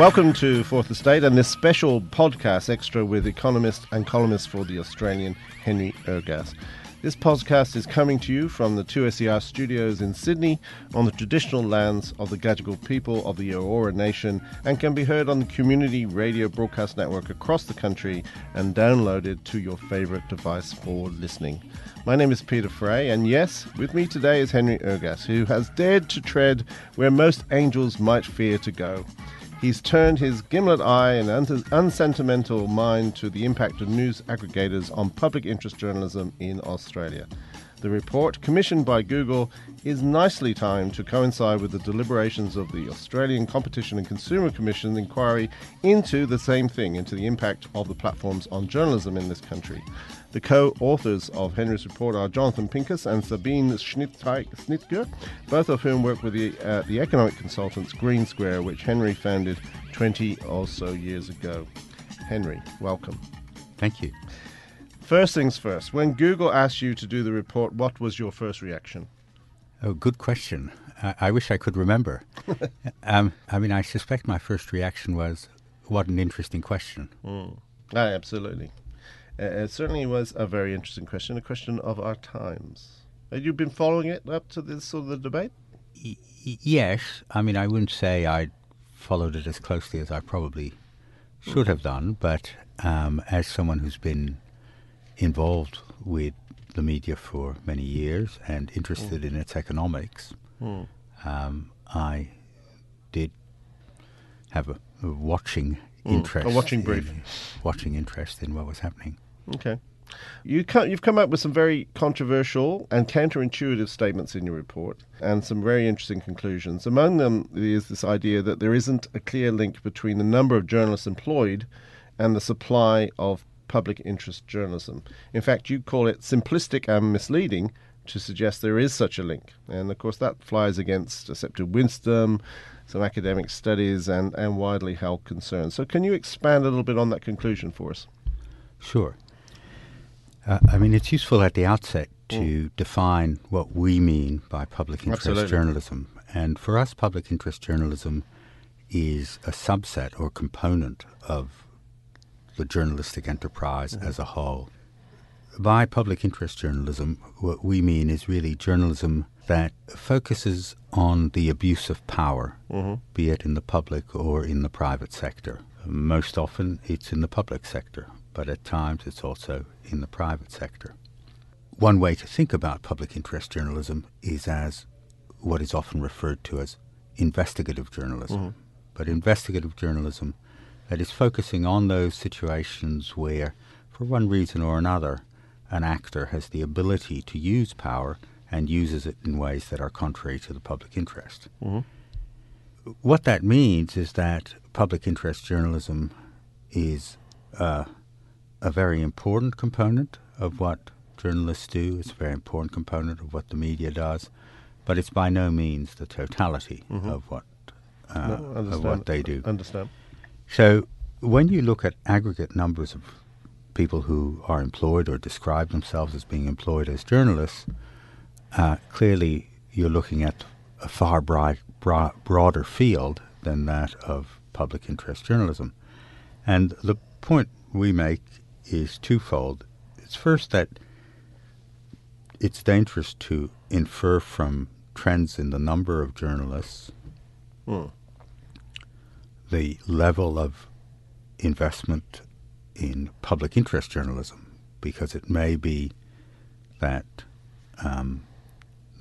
Welcome to Fourth Estate and this special podcast extra with economist and columnist for The Australian, Henry Ergas. This podcast is coming to you from the 2SER studios in Sydney on the traditional lands of the Gadigal people of the Eora Nation and can be heard on the community radio broadcast network across the country and downloaded to your favourite device for listening. My name is Peter Fray, and yes, with me today is Henry Ergas, who has dared to tread where most angels might fear to go. He's turned his gimlet eye and un- unsentimental mind to the impact of news aggregators on public interest journalism in Australia. The report, commissioned by Google, is nicely timed to coincide with the deliberations of the Australian Competition and Consumer Commission inquiry into the same thing, into the impact of the platforms on journalism in this country. The co-authors of Henry's report are Jonathan Pincus and Sabine Schnittger, both of whom work with the, uh, the economic consultants Green Square, which Henry founded 20 or so years ago. Henry, welcome. Thank you. First things first, when Google asked you to do the report, what was your first reaction? Oh, good question. I, I wish I could remember. um, I mean, I suspect my first reaction was, what an interesting question. Mm. Ah, absolutely. Uh, it certainly was a very interesting question, a question of our times. Had you been following it up to this sort of the debate? Y- yes. I mean, I wouldn't say I followed it as closely as I probably should have done, but um, as someone who's been involved with the media for many years and interested mm. in its economics, mm. um, I did have a, a watching mm. interest. A watching brief. In, watching interest in what was happening. Okay. You have come up with some very controversial and counterintuitive statements in your report and some very interesting conclusions. Among them is this idea that there isn't a clear link between the number of journalists employed and the supply of public interest journalism. In fact, you call it simplistic and misleading to suggest there is such a link. And of course, that flies against accepted wisdom, some academic studies, and, and widely held concerns. So, can you expand a little bit on that conclusion for us? Sure. Uh, I mean, it's useful at the outset to mm. define what we mean by public interest Absolutely. journalism. And for us, public interest journalism is a subset or component of the journalistic enterprise mm-hmm. as a whole. By public interest journalism, what we mean is really journalism that focuses on the abuse of power, mm-hmm. be it in the public or in the private sector. Most often, it's in the public sector, but at times it's also in the private sector. One way to think about public interest journalism is as what is often referred to as investigative journalism. Mm-hmm. But investigative journalism that is focusing on those situations where, for one reason or another, an actor has the ability to use power and uses it in ways that are contrary to the public interest. Mm-hmm. What that means is that public interest journalism is uh, a very important component of what journalists do. It's a very important component of what the media does, but it's by no means the totality mm-hmm. of what uh, no, of what they do. Understand. So when you look at aggregate numbers of people who are employed or describe themselves as being employed as journalists, uh, clearly you're looking at a far broad, broader field than that of public interest journalism. And the point we make is twofold. It's first that it's dangerous to infer from trends in the number of journalists, Hmm. the level of investment in public interest journalism, because it may be that um,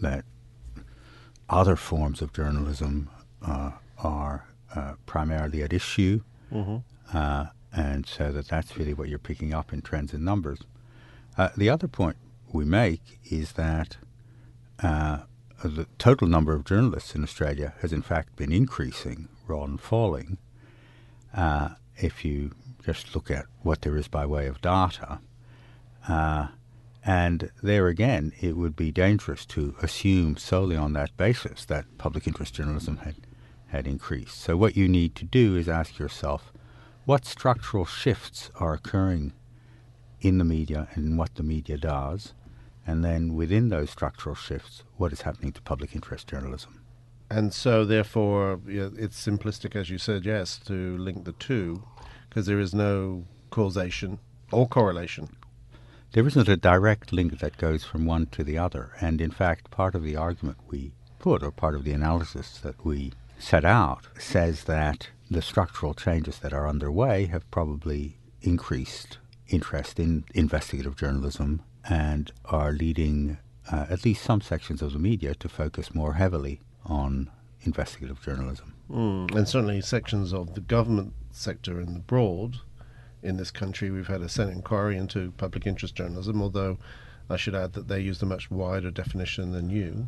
that other forms of journalism uh, are uh, primarily at issue, uh, and so that that's really what you're picking up in trends in numbers. Uh, the other point we make is that uh, the total number of journalists in Australia has in fact been increasing rather than falling. Uh, if you just look at what there is by way of data, uh, and there again, it would be dangerous to assume solely on that basis that public interest journalism had, had increased. So, what you need to do is ask yourself what structural shifts are occurring in the media and what the media does, and then within those structural shifts, what is happening to public interest journalism. And so, therefore, it's simplistic, as you suggest, to link the two, because there is no causation or correlation. There isn't a direct link that goes from one to the other, and in fact, part of the argument we put, or part of the analysis that we set out, says that the structural changes that are underway have probably increased interest in investigative journalism and are leading uh, at least some sections of the media to focus more heavily on investigative journalism. Mm. And certainly, sections of the government sector and the broad in this country, we've had a Senate inquiry into public interest journalism, although I should add that they used a much wider definition than you.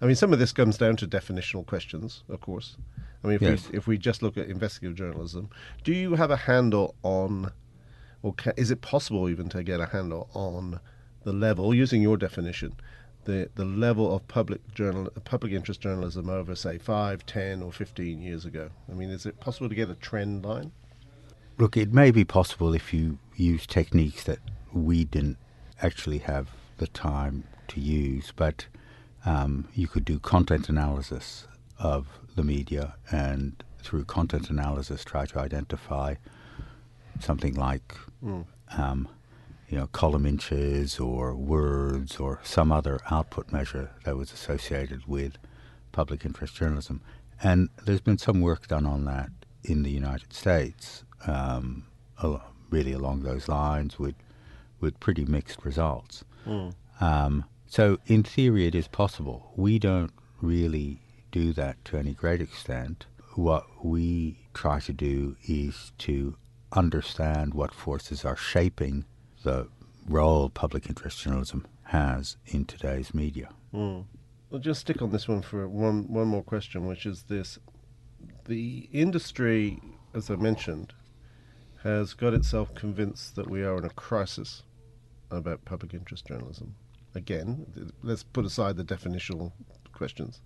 I mean, some of this comes down to definitional questions, of course. I mean, if, Yes. we, if we just look at investigative journalism, do you have a handle on, or ca- is it possible even to get a handle on the level, using your definition, the, the level of public journal, public interest journalism over, say, five, ten, or 15 years ago? I mean, is it possible to get a trend line? Look, it may be possible if you use techniques that we didn't actually have the time to use, but um, you could do content analysis of the media and through content analysis try to identify something like um, you know column inches or words or some other output measure that was associated with public interest journalism. And there's been some work done on that in the United States, um, really along those lines, with with pretty mixed results. Um, so, in theory, it is possible. We don't really do that to any great extent. What we try to do is to understand what forces are shaping the role public interest journalism has in today's media. I'll just stick on this one for one one more question, which is this: the industry, as I mentioned, has got itself convinced that we are in a crisis about public interest journalism. Again, let's put aside the definitional questions.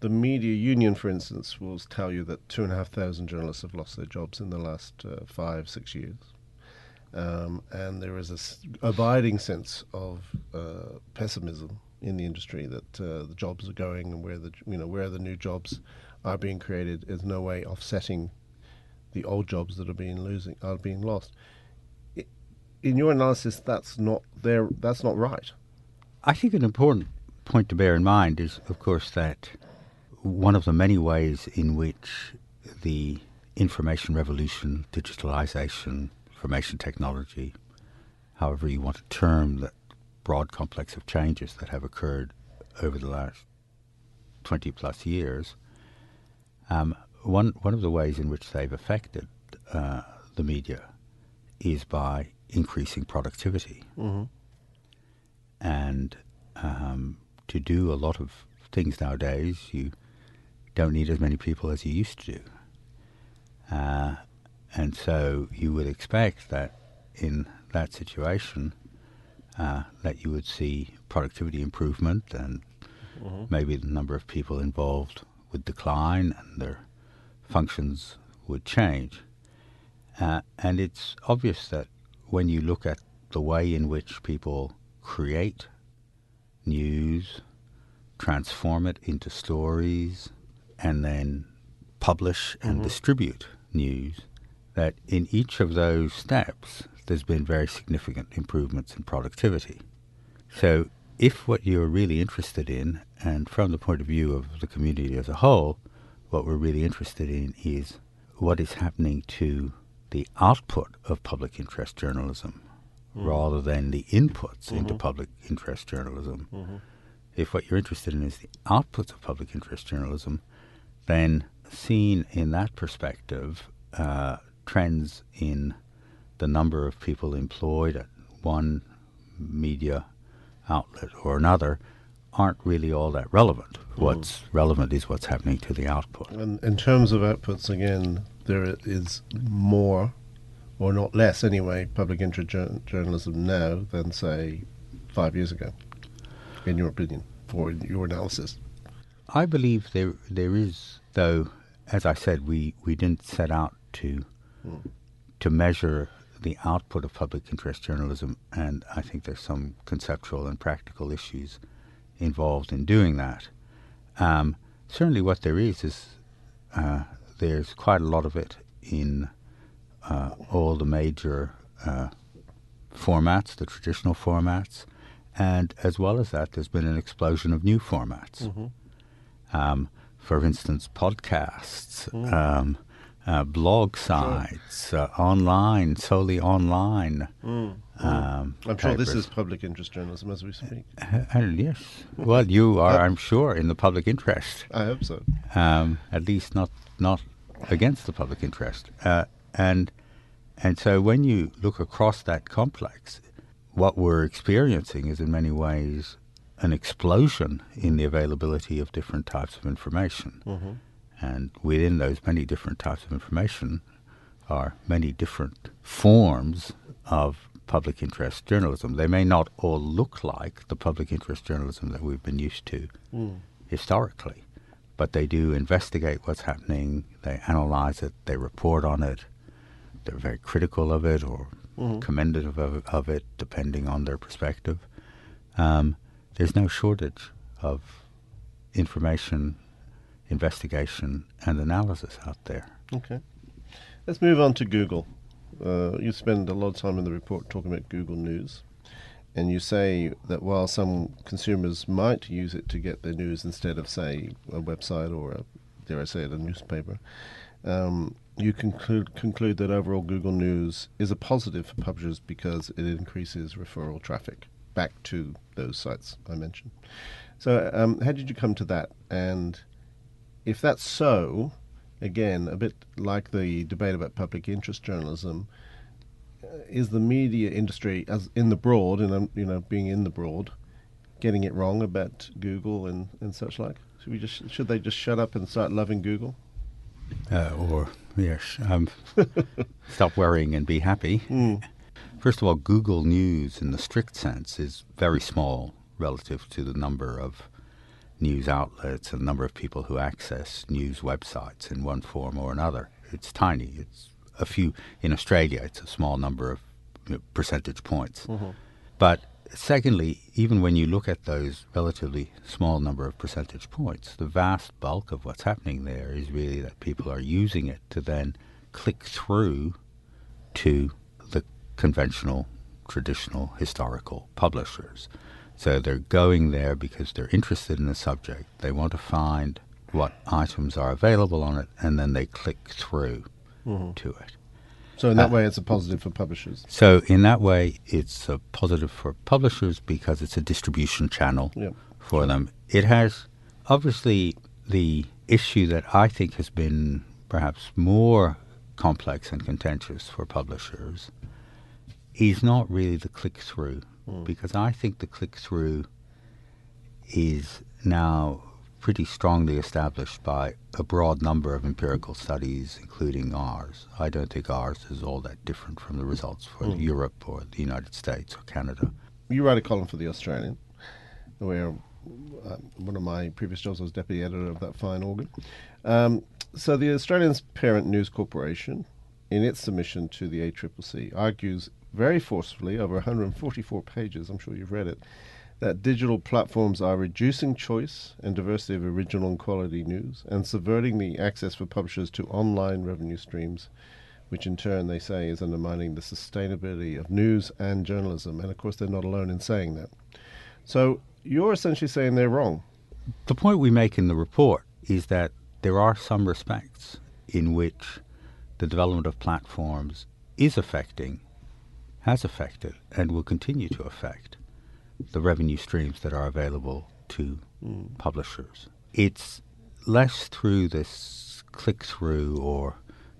The media union, for instance, will tell you that two and a half thousand journalists have lost their jobs in the last uh, five, six years. Um, and there is a abiding sense of uh, pessimism in the industry that uh, the jobs are going and where the you know where the new jobs are being created is no way offsetting the old jobs that are being losing are being lost. I- In your analysis, that's not there. That's not right. I think an important point to bear in mind is, of course, that one of the many ways in which the information revolution, digitalization, information technology, however you want to term that broad complex of changes that have occurred over the last 20 plus years, um, one, one of the ways in which they've affected uh, the media is by increasing productivity and um, to do a lot of things nowadays, you don't need as many people as you used to do. Uh, and so you would expect that in that situation, uh, that you would see productivity improvement and maybe the number of people involved would decline and their functions would change. Uh, and it's obvious that when you look at the way in which people create news, transform it into stories, and then publish and distribute news, that in each of those steps there's been very significant improvements in productivity. So if what you're really interested in, and from the point of view of the community as a whole, what we're really interested in is what is happening to the output of public interest journalism mm. rather than the inputs mm-hmm. into public interest journalism. Mm-hmm. If what you're interested in is the outputs of public interest journalism, then seen in that perspective, uh, trends in the number of people employed at one media outlet or another aren't really all that relevant. Mm. What's relevant is what's happening to the output. And in terms of outputs, again, there is more, or not less anyway, public interest journalism now than, say, five years ago, in your opinion, for your analysis. I believe there there is, though, as I said, we, we didn't set out to mm. to measure the output of public interest journalism, and I think there's some conceptual and practical issues involved in doing that. Um, certainly, what there is is uh, there's quite a lot of it in uh, all the major uh, formats, the traditional formats, and as well as that, there's been an explosion of new formats. Mm-hmm. Um, for instance, podcasts. Mm. Um, uh, blog sites, sure. uh, online, solely online. Mm. Um, I'm sure papers. this is public interest journalism as we speak. Uh, uh yes. well, you are, I'm sure, in the public interest. I hope so. Um, at least not not against the public interest. Uh, and and so when you look across that complex, what we're experiencing is in many ways an explosion in the availability of different types of information. Mm-hmm. And within those many different types of information are many different forms of public interest journalism. They may not all look like the public interest journalism that we've been used to mm. historically, but they do investigate what's happening, they analyze it, they report on it, they're very critical of it or mm-hmm. commendative of, of, it, depending on their perspective. Um, there's no shortage of information investigation and analysis out there. Okay. Let's move on to Google. Uh, you spend a lot of time in the report talking about Google News, and you say that while some consumers might use it to get their news instead of, say, a website or, a, dare I say it, a newspaper, um, you conclude, conclude that overall Google News is a positive for publishers because it increases referral traffic back to those sites I mentioned. So, um, how did you come to that? And if that's so, again, a bit like the debate about public interest journalism, uh, is the media industry, as in the broad, and you know, being in the broad, getting it wrong about Google and, and such like? Should we just should they just shut up and start loving Google? Uh, or yes, um, stop worrying and be happy. Mm. First of all, Google News, in the strict sense, is very small relative to the number of news outlets and the number of people who access news websites in one form or another. It's tiny. It's a few in Australia. It's a small number of you know, percentage points. Mm-hmm. But secondly, even when you look at those relatively small number of percentage points, the vast bulk of what's happening there is really that people are using it to then click through to the conventional, traditional, historical publishers. So they're going there because they're interested in the subject. They want to find what items are available on it, and then they click through mm-hmm. to it. So in that uh, way, it's a positive for publishers. So in that way, it's a positive for publishers because it's a distribution channel yep. for them. It has obviously the issue that I think has been perhaps more complex and contentious for publishers is not really the click through mm. because I think the click through is now pretty strongly established by a broad number of empirical studies, including ours. I don't think ours is all that different from the results for mm. Europe or the United States or Canada. You write a column for The Australian, where uh, one of my previous jobs was deputy editor of that fine organ. Um, so the Australian's parent news corporation, in its submission to the ACCC, argues very forcefully over 144 pages, I'm sure you've read it, that digital platforms are reducing choice and diversity of original and quality news and subverting the access for publishers to online revenue streams, which in turn they say is undermining the sustainability of news and journalism. And of course, they're not alone in saying that. So you're essentially saying they're wrong. The point we make in the report is that there are some respects in which the development of platforms is affecting, has affected, and will continue to affect the revenue streams that are available to mm. publishers. It's less through this click through or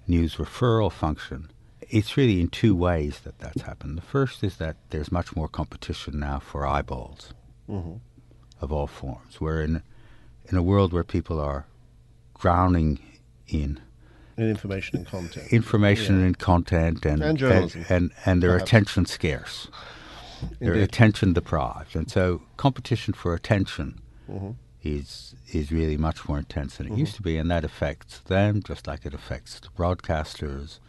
news referral function. It's really in two ways that that's happened. The first is that there's much more competition now for eyeballs mm-hmm. of all forms. We're in in a world where people are drowning in in information and content, information yeah. and content, and and and, and, and their attention scarce. They're attention deprived, and so competition for attention mm-hmm. is is really much more intense than it mm-hmm. used to be, and that affects them just like it affects the broadcasters.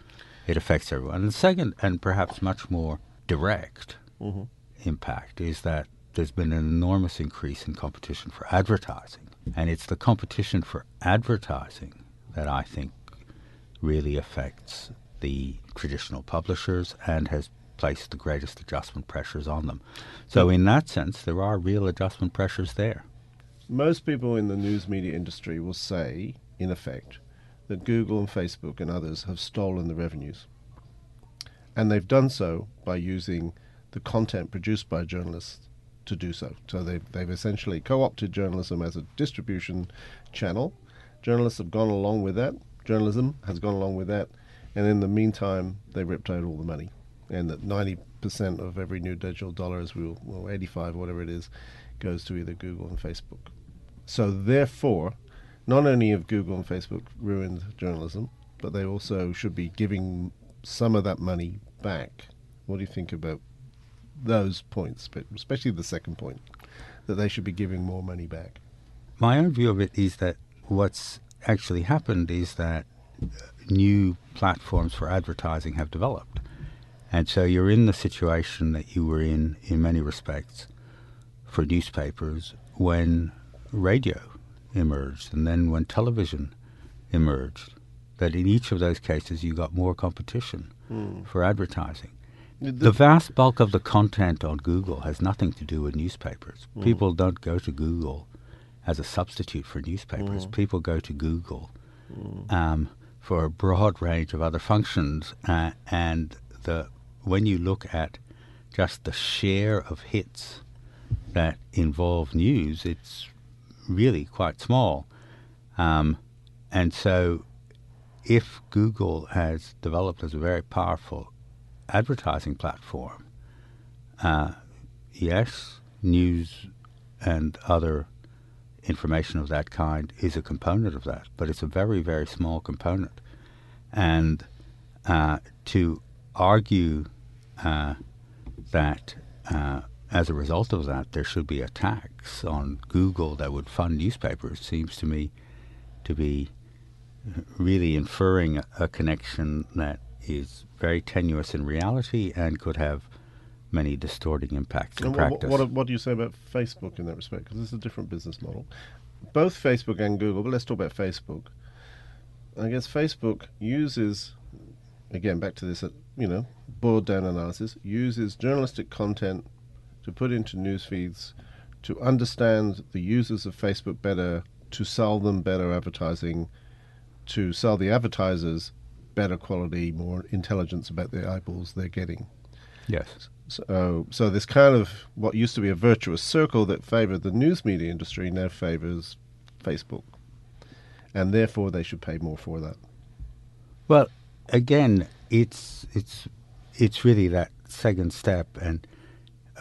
It affects everyone. And the second, and perhaps much more direct mm-hmm. impact, is that there's been an enormous increase in competition for advertising, and it's the competition for advertising that I think really affects the traditional publishers and has placed the greatest adjustment pressures on them. So, in that sense, there are real adjustment pressures there. Most people in the news media industry will say, in effect, that Google and Facebook and others have stolen the revenues. And they've done so by using the content produced by journalists to do so. So they've, they've essentially co opted journalism as a distribution channel. Journalists have gone along with that. Journalism has gone along with that. And in the meantime, they ripped out all the money and that 90% of every new digital dollar as is, well, 85, whatever it is, goes to either Google and Facebook. So therefore, not only have Google and Facebook ruined journalism, but they also should be giving some of that money back. What do you think about those points, but especially the second point, that they should be giving more money back? My own view of it is that what's actually happened is that new platforms for advertising have developed. And so you're in the situation that you were in, in many respects, for newspapers when radio emerged and then when television emerged. That in each of those cases you got more competition mm. for advertising. The, the, vast bulk of the content on Google has nothing to do with newspapers. Mm. People don't go to Google as a substitute for newspapers. Mm. People go to Google hmm. um, for a broad range of other functions, uh, and the when you look at just the share of hits that involve news, it's really quite small. Um, and so, if Google has developed as a very powerful advertising platform, uh, yes, news and other information of that kind is a component of that, but it's a very, very small component. And uh, to argue uh, that uh, as a result of that, there should be a tax on Google that would fund newspapers seems to me to be really inferring a, a connection that is very tenuous in reality and could have many distorting impacts in practice. What, what, what, do you say about Facebook in that respect? Because this is a different business model. Both Facebook and Google, but let's talk about Facebook. I guess Facebook uses, again, back to this, uh, you know, boiled down analysis, uses journalistic content to put into news feeds to understand the users of Facebook better, to sell them better advertising, to sell the advertisers better quality, more intelligence about the eyeballs they're getting. Yes. So, so this kind of what used to be a virtuous circle that favored the news media industry now favors Facebook, and therefore they should pay more for that. Well, again, it's it's it's really that second step. And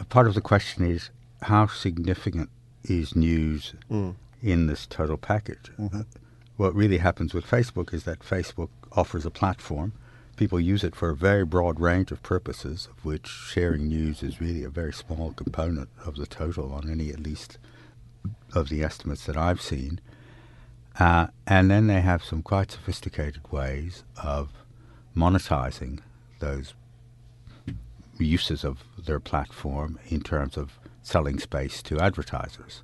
part of the question is how significant is news mm. in this total package? Mm-hmm. What really happens with Facebook is that Facebook offers a platform. People use it for a very broad range of purposes, of which sharing news is really a very small component of the total on any, at least, of the estimates that I've seen. Uh, and then they have some quite sophisticated ways of monetizing those uses of their platform in terms of selling space to advertisers.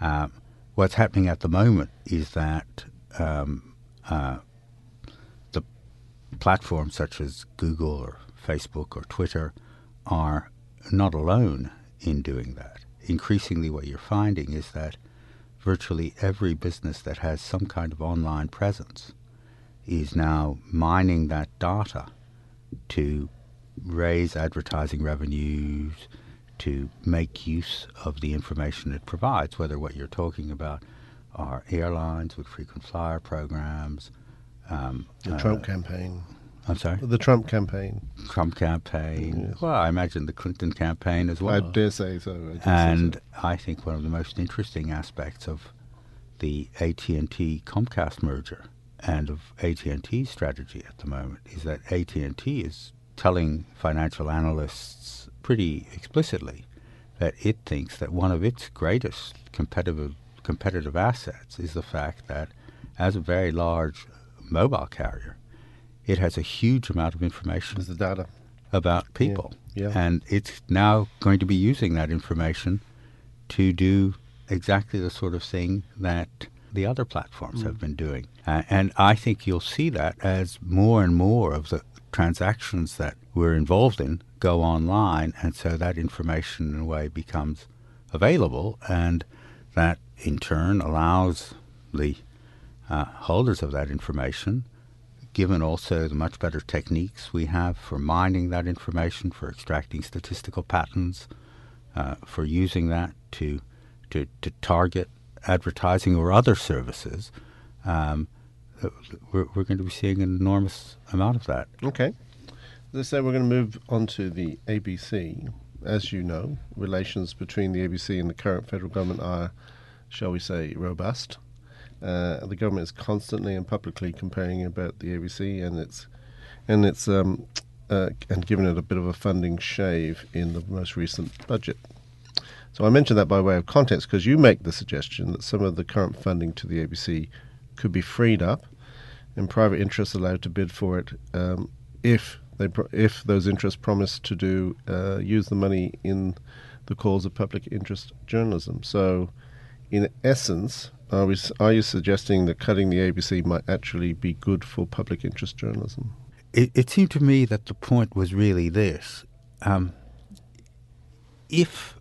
Um, what's happening at the moment is that um, uh, platforms such as Google or Facebook or Twitter are not alone in doing that. increasingly what you're finding is that virtually every business that has some kind of online presence is now mining that data to raise advertising revenues, to make use of the information it provides, whether what you're talking about are airlines with frequent flyer programs. Um, The uh, Trump campaign. I'm sorry? The Trump campaign. Trump campaign. Yes. Well, I imagine the Clinton campaign as well. I dare say so. I dare say and so. I think one of the most interesting aspects of the AT&T Comcast merger and of AT&T's strategy at the moment is that AT&T is telling financial analysts pretty explicitly that it thinks that one of its greatest competitive competitive assets is the fact that as a very large mobile carrier, it has a huge amount of information the data. about people. yeah. And it's now going to be using that information to do exactly the sort of thing that the other platforms have been doing. Uh, and I think you'll see that as more and more of the transactions that we're involved in go online, and so that information in a way becomes available, and that in turn allows the uh, holders of that information given also the much better techniques we have for mining that information, for extracting statistical patterns, uh, for using that to, to, to target advertising or other services, um, we're, we're going to be seeing an enormous amount of that. Okay. Let's say, we're going to move on to the ABC. As you know, relations between the ABC and the current federal government are, shall we say, robust. Uh, the government is constantly and publicly comparing about the ABC and its and its um, uh, and giving it a bit of a funding shave in the most recent budget. So I mention that by way of context because you make the suggestion that some of the current funding to the ABC could be freed up and private interests allowed to bid for it um, if they pro- if those interests promise to do uh, use the money in the cause of public interest journalism. So, in essence, are we are you suggesting that cutting the ABC might actually be good for public interest journalism? It, it seemed to me that the point was really this. Um, if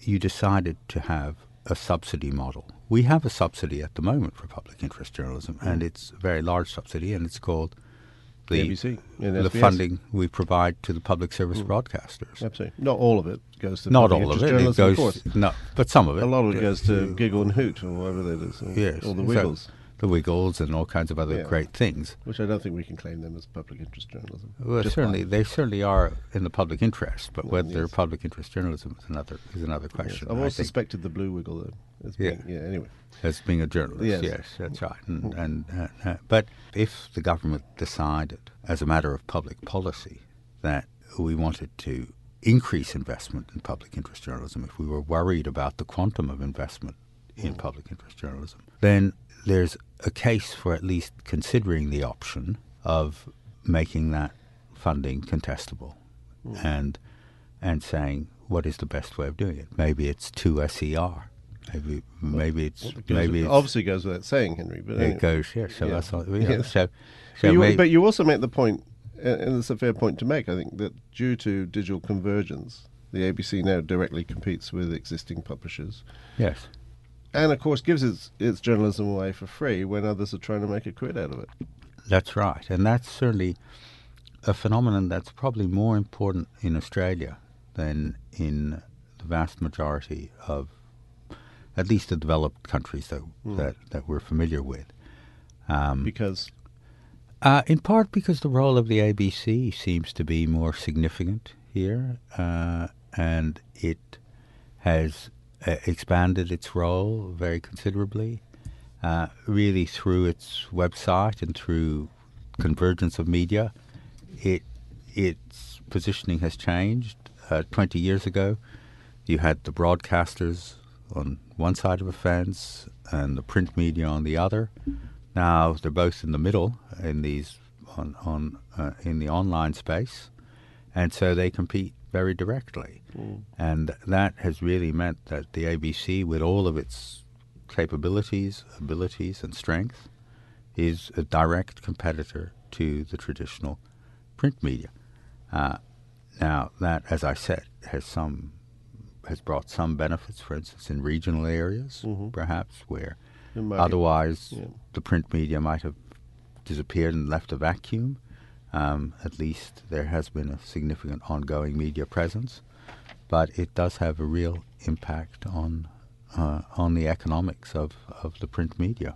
you decided to have a subsidy model, we have a subsidy at the moment for public interest journalism, and it's a very large subsidy, and it's called the, The ABC and the SBS. funding we provide to the public service hmm. broadcasters. Absolutely, not all of it goes to Not public all of it. It journalism, of goes no, but some of it. A lot of it goes to Giggle and Hoot or whatever that is, or, yes, or the so Wiggles, the Wiggles, and all kinds of other Yeah. great things. which I don't think we can claim them as public interest journalism. Well, Just certainly one. they certainly are in the public interest, but whether they're public interest journalism is another is another Yes. question. I've always suspected the Blue Wiggle though. As Yeah. being, yeah. Anyway, as being a journalist. Yes. Yes, that's right. And, and uh, uh, but if the government decided, as a matter of public policy, that we wanted to increase investment in public interest journalism, if we were worried about the quantum of investment in public interest journalism, then there's a case for at least considering the option of making that funding contestable, and and saying what is the best way of doing it. Maybe it's two SER. Maybe maybe it's It maybe with- it's, obviously goes without saying, Henry. But anyway. it goes yeah. So Yeah. that's all. Yeah. Yeah. So, so But you, maybe, but you also make the uh, and it's a fair point to make. I think that due to digital convergence, the ABC now directly competes with existing publishers, yes. And of course gives its its journalism away for free when others are trying to make a quid out of it. That's right, and that's certainly a phenomenon that's probably more important in Australia than in the vast majority of, at least the developed countries that Hmm. that, that we're familiar with. Um, Because Uh, in part because the role of the ABC seems to be more significant here, uh, and it has expanded its role very considerably, uh, really through its website and through convergence of media. It its positioning has changed. Uh, Twenty years ago, you had the broadcasters on one side of a fence and the print media on the other. Now they're both in the middle in these on on uh, in the online space, and so they compete very directly, and that has really meant that the ABC, with all of its capabilities, abilities, and strength, is a direct competitor to the traditional print media. Uh, now that, as I said, has some has brought some benefits, for instance, in regional areas, Mhm. perhaps where otherwise yeah. the print media might have disappeared and left a vacuum. Um, at least there has been a significant ongoing media presence, but it does have a real impact on uh, on the economics of, of the print media.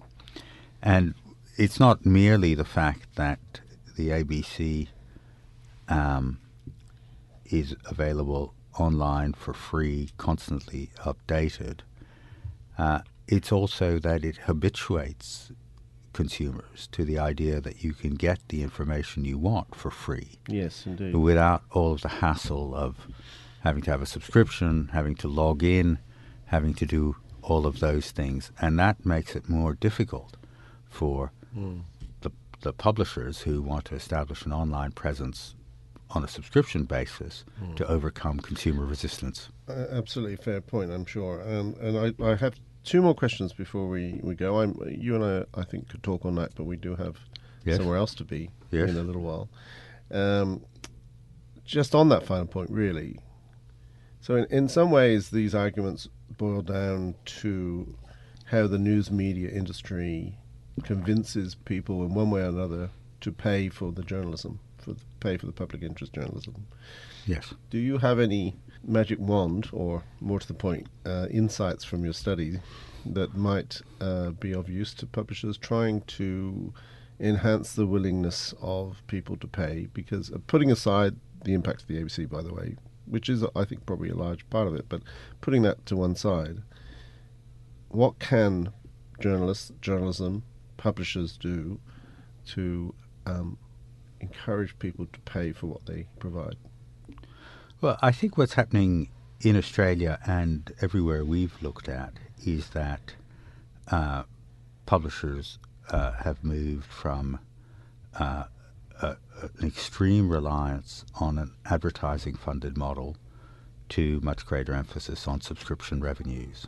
And it's not merely the fact that the ABC um, is available online for free, constantly updated. Uh, it's also that it habituates consumers to the idea that you can get the information you want for free Yes, indeed. without all of the hassle of having to have a subscription, having to log in, having to do all of those things. And that makes it more difficult for Mm. the, the publishers who want to establish an online presence on a subscription basis Mm. to overcome consumer resistance. Uh, absolutely fair point, I'm sure. Um, and I, I have two more questions before we, we go. I'm, you and I, I think, could talk all night, but we do have Yes. somewhere else to be Yes. in a little while. Um, just on that final point, really. So, in, in some ways, these arguments boil down to how the news media industry convinces people in one way or another to pay for the journalism, for the, pay for the public interest journalism. Yes. Do you have any magic wand, or more to the point, uh, insights from your study that might uh, be of use to publishers trying to enhance the willingness of people to pay? Because uh, putting aside the impact of the ABC, by the way, which is, I think, probably a large part of it, but putting that to one side, what can journalists, journalism, publishers do to um, encourage people to pay for what they provide? Well, I think what's happening in Australia and everywhere we've looked at is that uh, publishers uh, have moved from uh, a, an extreme reliance on an advertising funded model to much greater emphasis on subscription revenues.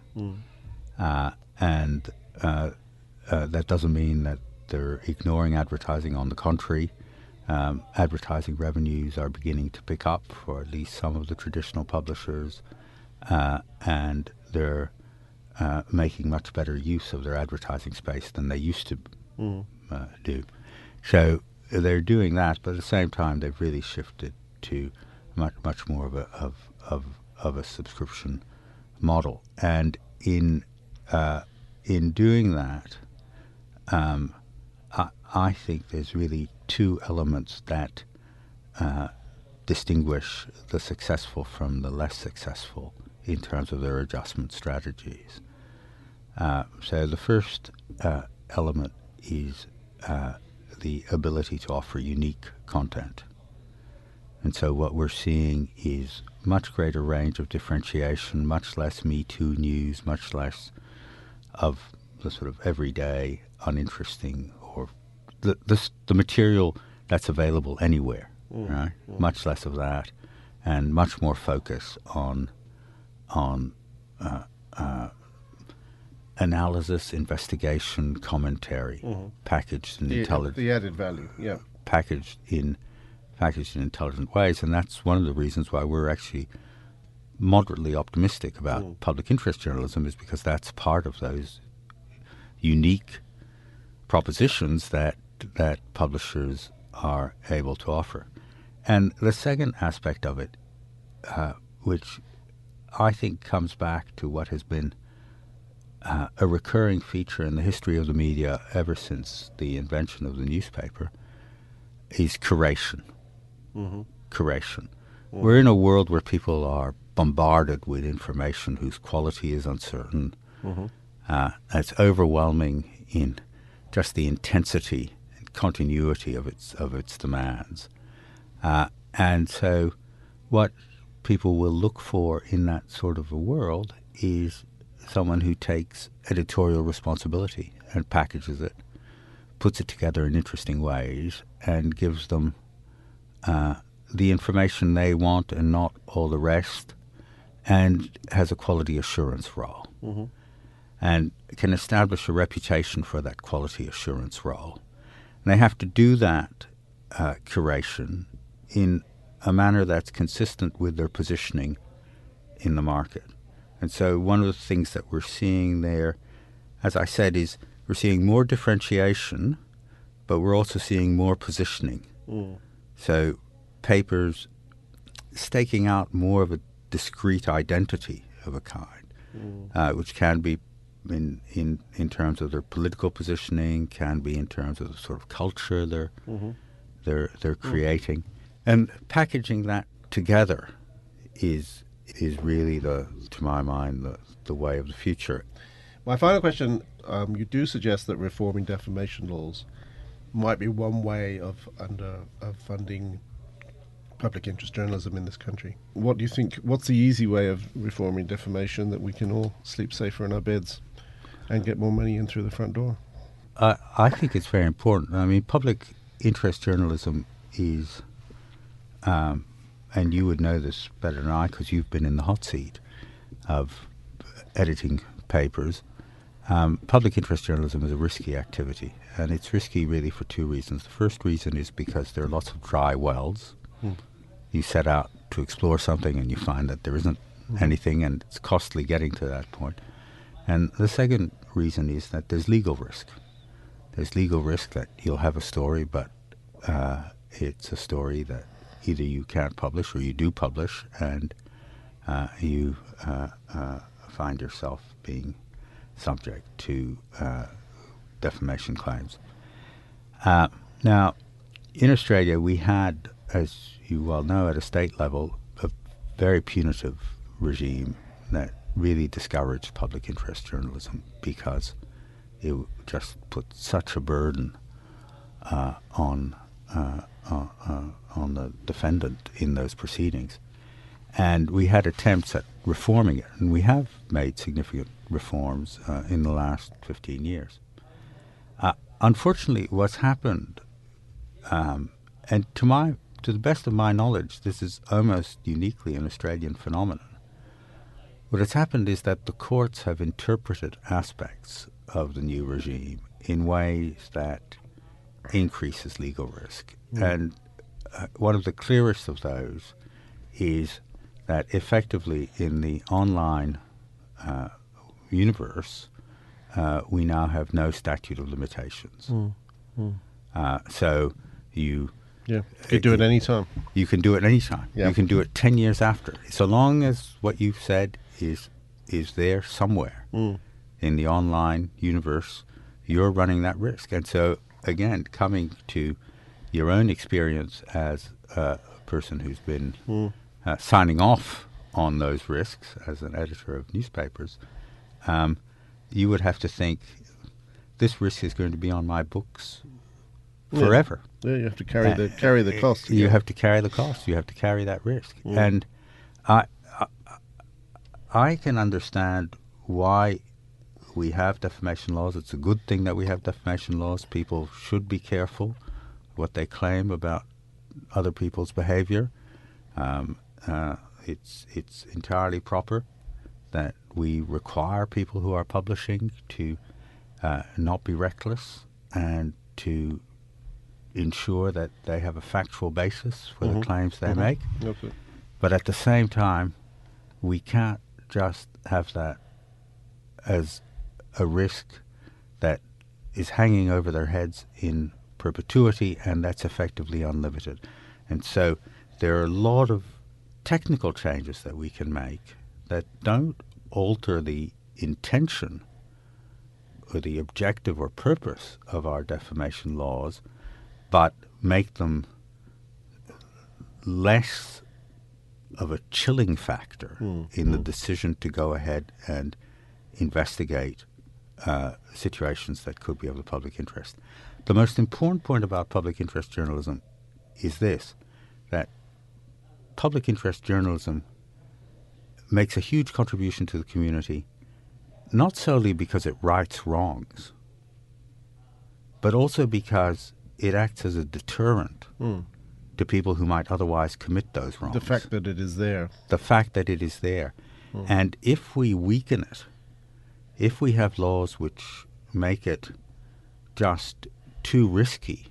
Uh, and uh, uh, that doesn't mean that they're ignoring advertising. On the contrary, um, advertising revenues are beginning to pick up for at least some of the traditional publishers, uh, and they're uh, making much better use of their advertising space than they used to uh, do. So they're doing that, but at the same time, they've really shifted to much much more of a of of, of a subscription model, and in uh, in doing that, um, I, I think there's really two elements that uh, distinguish the successful from the less successful in terms of their adjustment strategies. Uh, so the first uh, element is uh, the ability to offer unique content. And so what we're seeing is much greater range of differentiation, much less Me Too news, much less of the sort of everyday, uninteresting, or the the, the material that's available anywhere, right? Much less of that, and much more focus on on uh, uh, analysis, investigation, commentary, packaged in The, intelligent the added value, yeah. packaged in packaged in intelligent ways, and that's one of the reasons why we're actually moderately optimistic about public interest journalism is because that's part of those unique propositions that that publishers are able to offer. And the second aspect of it, uh, which I think comes back to what has been uh, a recurring feature in the history of the media ever since the invention of the newspaper, is curation. Curation. We're in a world where people are bombarded with information whose quality is uncertain. Uh, it's overwhelming in just the intensity and continuity of its of its demands. Uh, and so, what people will look for in that sort of a world is someone who takes editorial responsibility and packages it, puts it together in interesting ways, and gives them uh, the information they want and not all the rest, and has a quality assurance role. And can establish a reputation for that quality assurance role. And they have to do that uh, curation in a manner that's consistent with their positioning in the market. And so one of the things that we're seeing there, as I said, is we're seeing more differentiation, but we're also seeing more positioning. Mm. So papers staking out more of a discrete identity of a kind, Mm. uh, which can be in, in in terms of their political positioning, can be in terms of the sort of culture they're Mhm. they're they're creating, and packaging that together is is really the to my mind the the way of the future. My final question: um, You do suggest that reforming defamation laws might be one way of under of funding public interest journalism in this country. What do you think? What's the easy way of reforming defamation that we can all sleep safer in our beds and get more money in through the front door? I I think it's very important. I mean, public interest journalism is, um, and you would know this better than I because you've been in the hot seat of editing papers. Um, public interest journalism is a risky activity, and it's risky really for two reasons. The first reason is because there are lots of dry wells. You set out to explore something, and you find that there isn't anything, and it's costly getting to that point. And the second reason is that there's legal risk. There's legal risk that you'll have a story, but uh, it's a story that either you can't publish or you do publish, and uh, you uh, uh, find yourself being subject to uh, defamation claims. Now, in Australia, we had, as you well know, at a state level, a very punitive regime that really discouraged public interest journalism because it just put such a burden uh, on uh, uh, on the defendant in those proceedings. And we had attempts at reforming it, and we have made significant reforms uh, in the last 15 years. Uh, unfortunately, what's happened, um, and to my to the best of my knowledge, this is almost uniquely an Australian phenomenon. What has happened is that the courts have interpreted aspects of the new regime in ways that increases legal risk. And uh, one of the clearest of those is that effectively in the online uh, universe, uh, we now have no statute of limitations. Uh, so you Yeah, you can do it any time. you can do it any time. Yeah. You can do it ten years after, so long as what you've said is is there somewhere Mm. in the online universe. You're running that risk, and so again, coming to your own experience as a person who's been uh, signing off on those risks as an editor of newspapers, um, you would have to think this risk is going to be on my books forever. Yeah, you have to carry the Uh, carry the cost. You have to carry the cost. You have to carry that risk. Mm. And I, I, I can understand why we have defamation laws. It's a good thing that we have defamation laws. People should be careful what they claim about other people's behavior. Um, uh, it's it's entirely proper that we require people who are publishing to uh, not be reckless and to ensure that they have a factual basis for Mhm. the claims they Mhm. make. Absolutely. But at the same time, we can't just have that as a risk that is hanging over their heads in perpetuity, and that's effectively unlimited. And so there are a lot of technical changes that we can make that don't alter the intention or the objective or purpose of our defamation laws, but make them less of a chilling factor Mm, in the decision to go ahead and investigate uh, situations that could be of the public interest. The most important point about public interest journalism is this that public interest journalism makes a huge contribution to the community, not solely because it rights wrongs, but also because it acts as a deterrent Mm. to people who might otherwise commit those wrongs. The fact that it is there. the fact that it is there. And if we weaken it, if we have laws which make it just too risky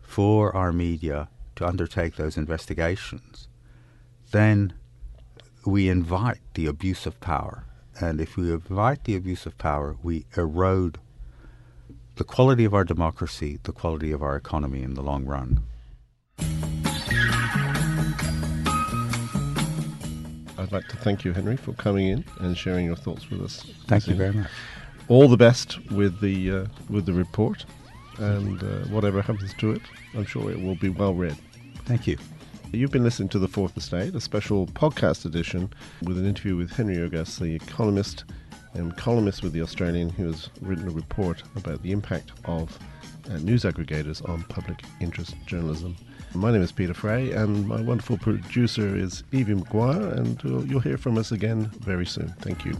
for our media to undertake those investigations, then we invite the abuse of power. And if we invite the abuse of power, we erode the quality of our democracy, the quality of our economy in the long run. I'd like to thank you, Henry, for coming in and sharing your thoughts with us. Thank you very much. All the best with the uh, with the report, and uh, whatever happens to it, I'm sure it will be well read. Thank you. You've been listening to the Fourth Estate, a special podcast edition with an interview with Henry Ergas, the economist and columnist with the Australian, who has written a report about the impact of uh, news aggregators on public interest journalism. My name is Peter Fray, and my wonderful producer is Evie McGuire, and uh, you'll hear from us again very soon. Thank you.